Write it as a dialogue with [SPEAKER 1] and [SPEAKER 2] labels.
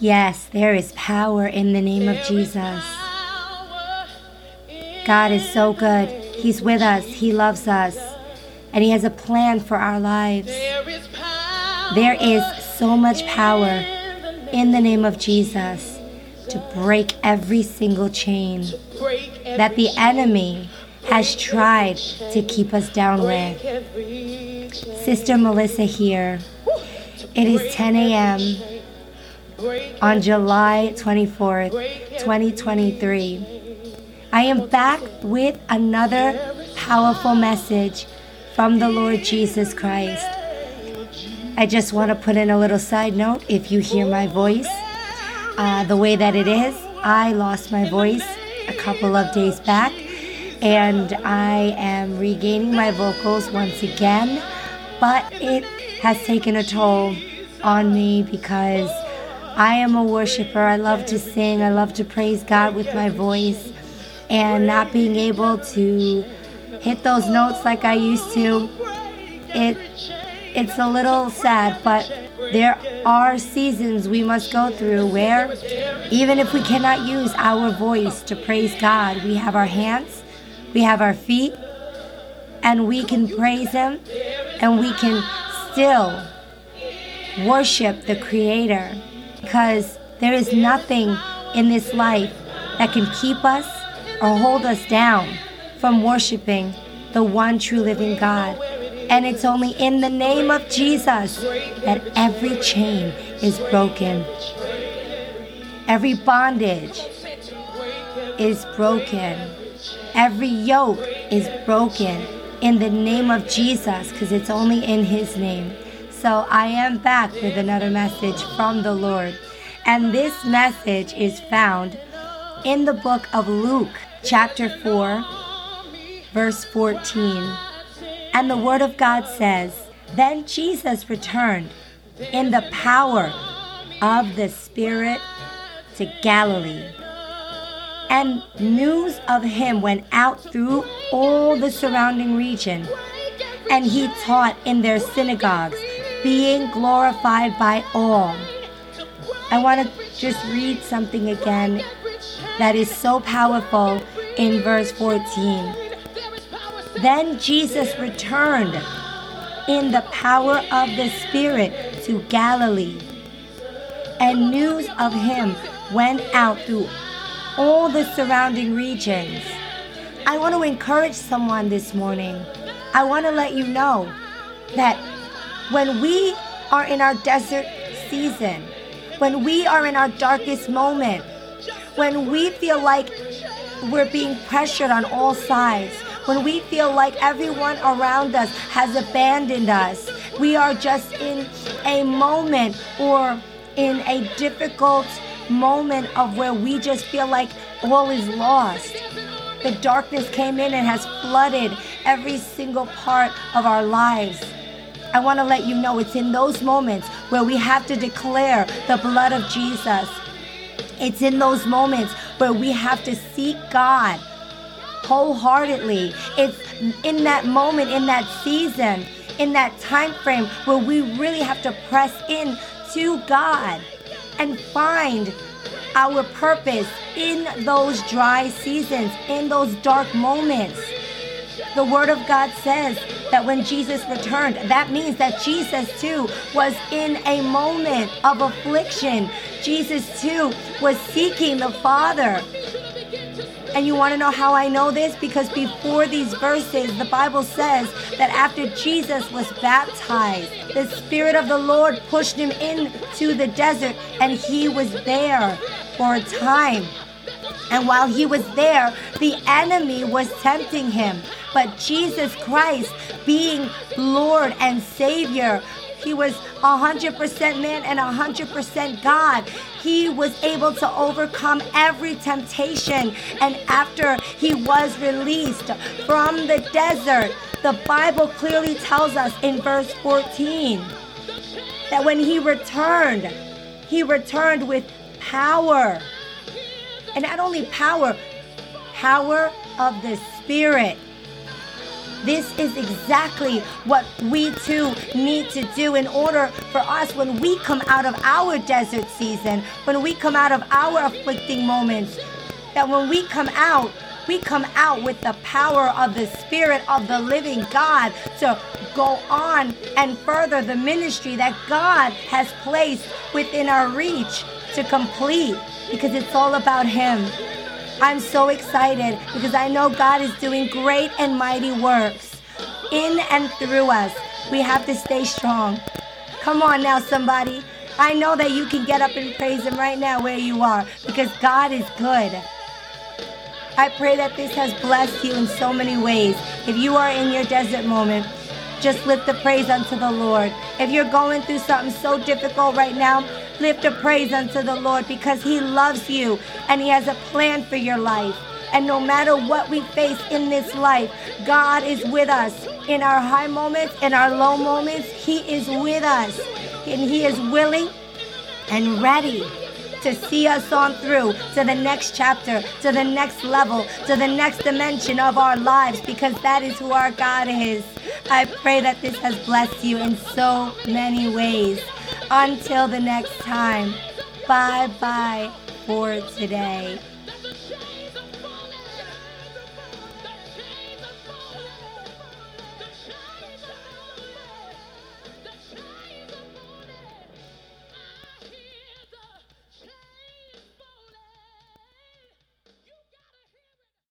[SPEAKER 1] Yes, there is power in the name of Jesus. God is so good. He's with us, He loves us, and He has a plan for our lives. There is so much power in the name of Jesus to break every single chain that the enemy has tried to keep us down with. Sister Melissa here. It is 10 a.m. on July 24th, 2023. I am back with another powerful message from the Lord Jesus Christ. I just want to put in a little side note if you hear my voice uh, the way that it is, I lost my voice a couple of days back and I am regaining my vocals once again, but it has taken a toll on me because I am a worshiper. I love to sing, I love to praise God with my voice, and not being able to hit those notes like I used to, it it's a little sad, but there are seasons we must go through where even if we cannot use our voice to praise God, we have our hands we have our feet, and we can praise Him, and we can still worship the Creator because there is nothing in this life that can keep us or hold us down from worshiping the one true living God. And it's only in the name of Jesus that every chain is broken. Every bondage is broken. Every yoke is broken in the name of Jesus because it's only in His name. So I am back with another message from the Lord. And this message is found in the book of Luke, chapter 4, verse 14. And the Word of God says, Then Jesus returned in the power of the Spirit to Galilee and news of him went out through all the surrounding region. And he taught in their synagogues, being glorified by all. I want to just read something again that is so powerful in verse 14. Then Jesus returned in the power of the Spirit to Galilee, and news of him went out through all the surrounding regions. I want to encourage someone this morning. I want to let you know that when we are in our desert season, when we are in our darkest moment, when we feel like we're being pressured on all sides, when we feel like everyone around us has abandoned us, we are just in a moment or in a difficult moment of where we just feel like all is lost. The darkness came in and has flooded every single part of our lives. I want to let you know it's in those moments where we have to declare the blood of Jesus. It's in those moments where we have to seek God wholeheartedly. It's in that moment, in that season, in that time frame where we really have to press in to God and find our purpose in those dry seasons, in those dark moments. The Word of God says that when Jesus returned, that means that Jesus too was in a moment of affliction. Jesus too was seeking the Father. And you want to know how I know this? Because before these verses, the Bible says that after Jesus was baptized, the Spirit of the Lord pushed him into the desert and he was there for a time. And while he was there, the enemy was tempting him. But Jesus Christ, being Lord and Savior, he was 100% man and 100% God. He was able to overcome every temptation. And after he was released from the desert, the Bible clearly tells us in verse 14 that when he returned, he returned with power. And not only power, power of the Spirit. this is exactly what we too need to do in order for us when we come out of our desert season, when we come out of our afflicting moments, that when we come out, we come out with the power of the Spirit of the living God to go on and further the ministry that God has placed within our reach to complete because it's all about Him. I'm so excited because I know God is doing great and mighty works in and through us. We have to stay strong. Come on now, somebody. I know that you can get up and praise Him right now where you are because God is good. I pray that this has blessed you in so many ways. If you are in your desert moment, just lift the praise unto the Lord. If you're going through something so difficult right now, lift a praise unto the Lord because He loves you and He has a plan for your life. And no matter what we face in this life, God is with us. In our high moments, in our low moments, He is with us. And He is willing and ready to see us on through to the next chapter, to the next level, to the next dimension of our lives because that is who our God is. I pray that this has blessed you in so many ways. Until the next time, bye bye for today.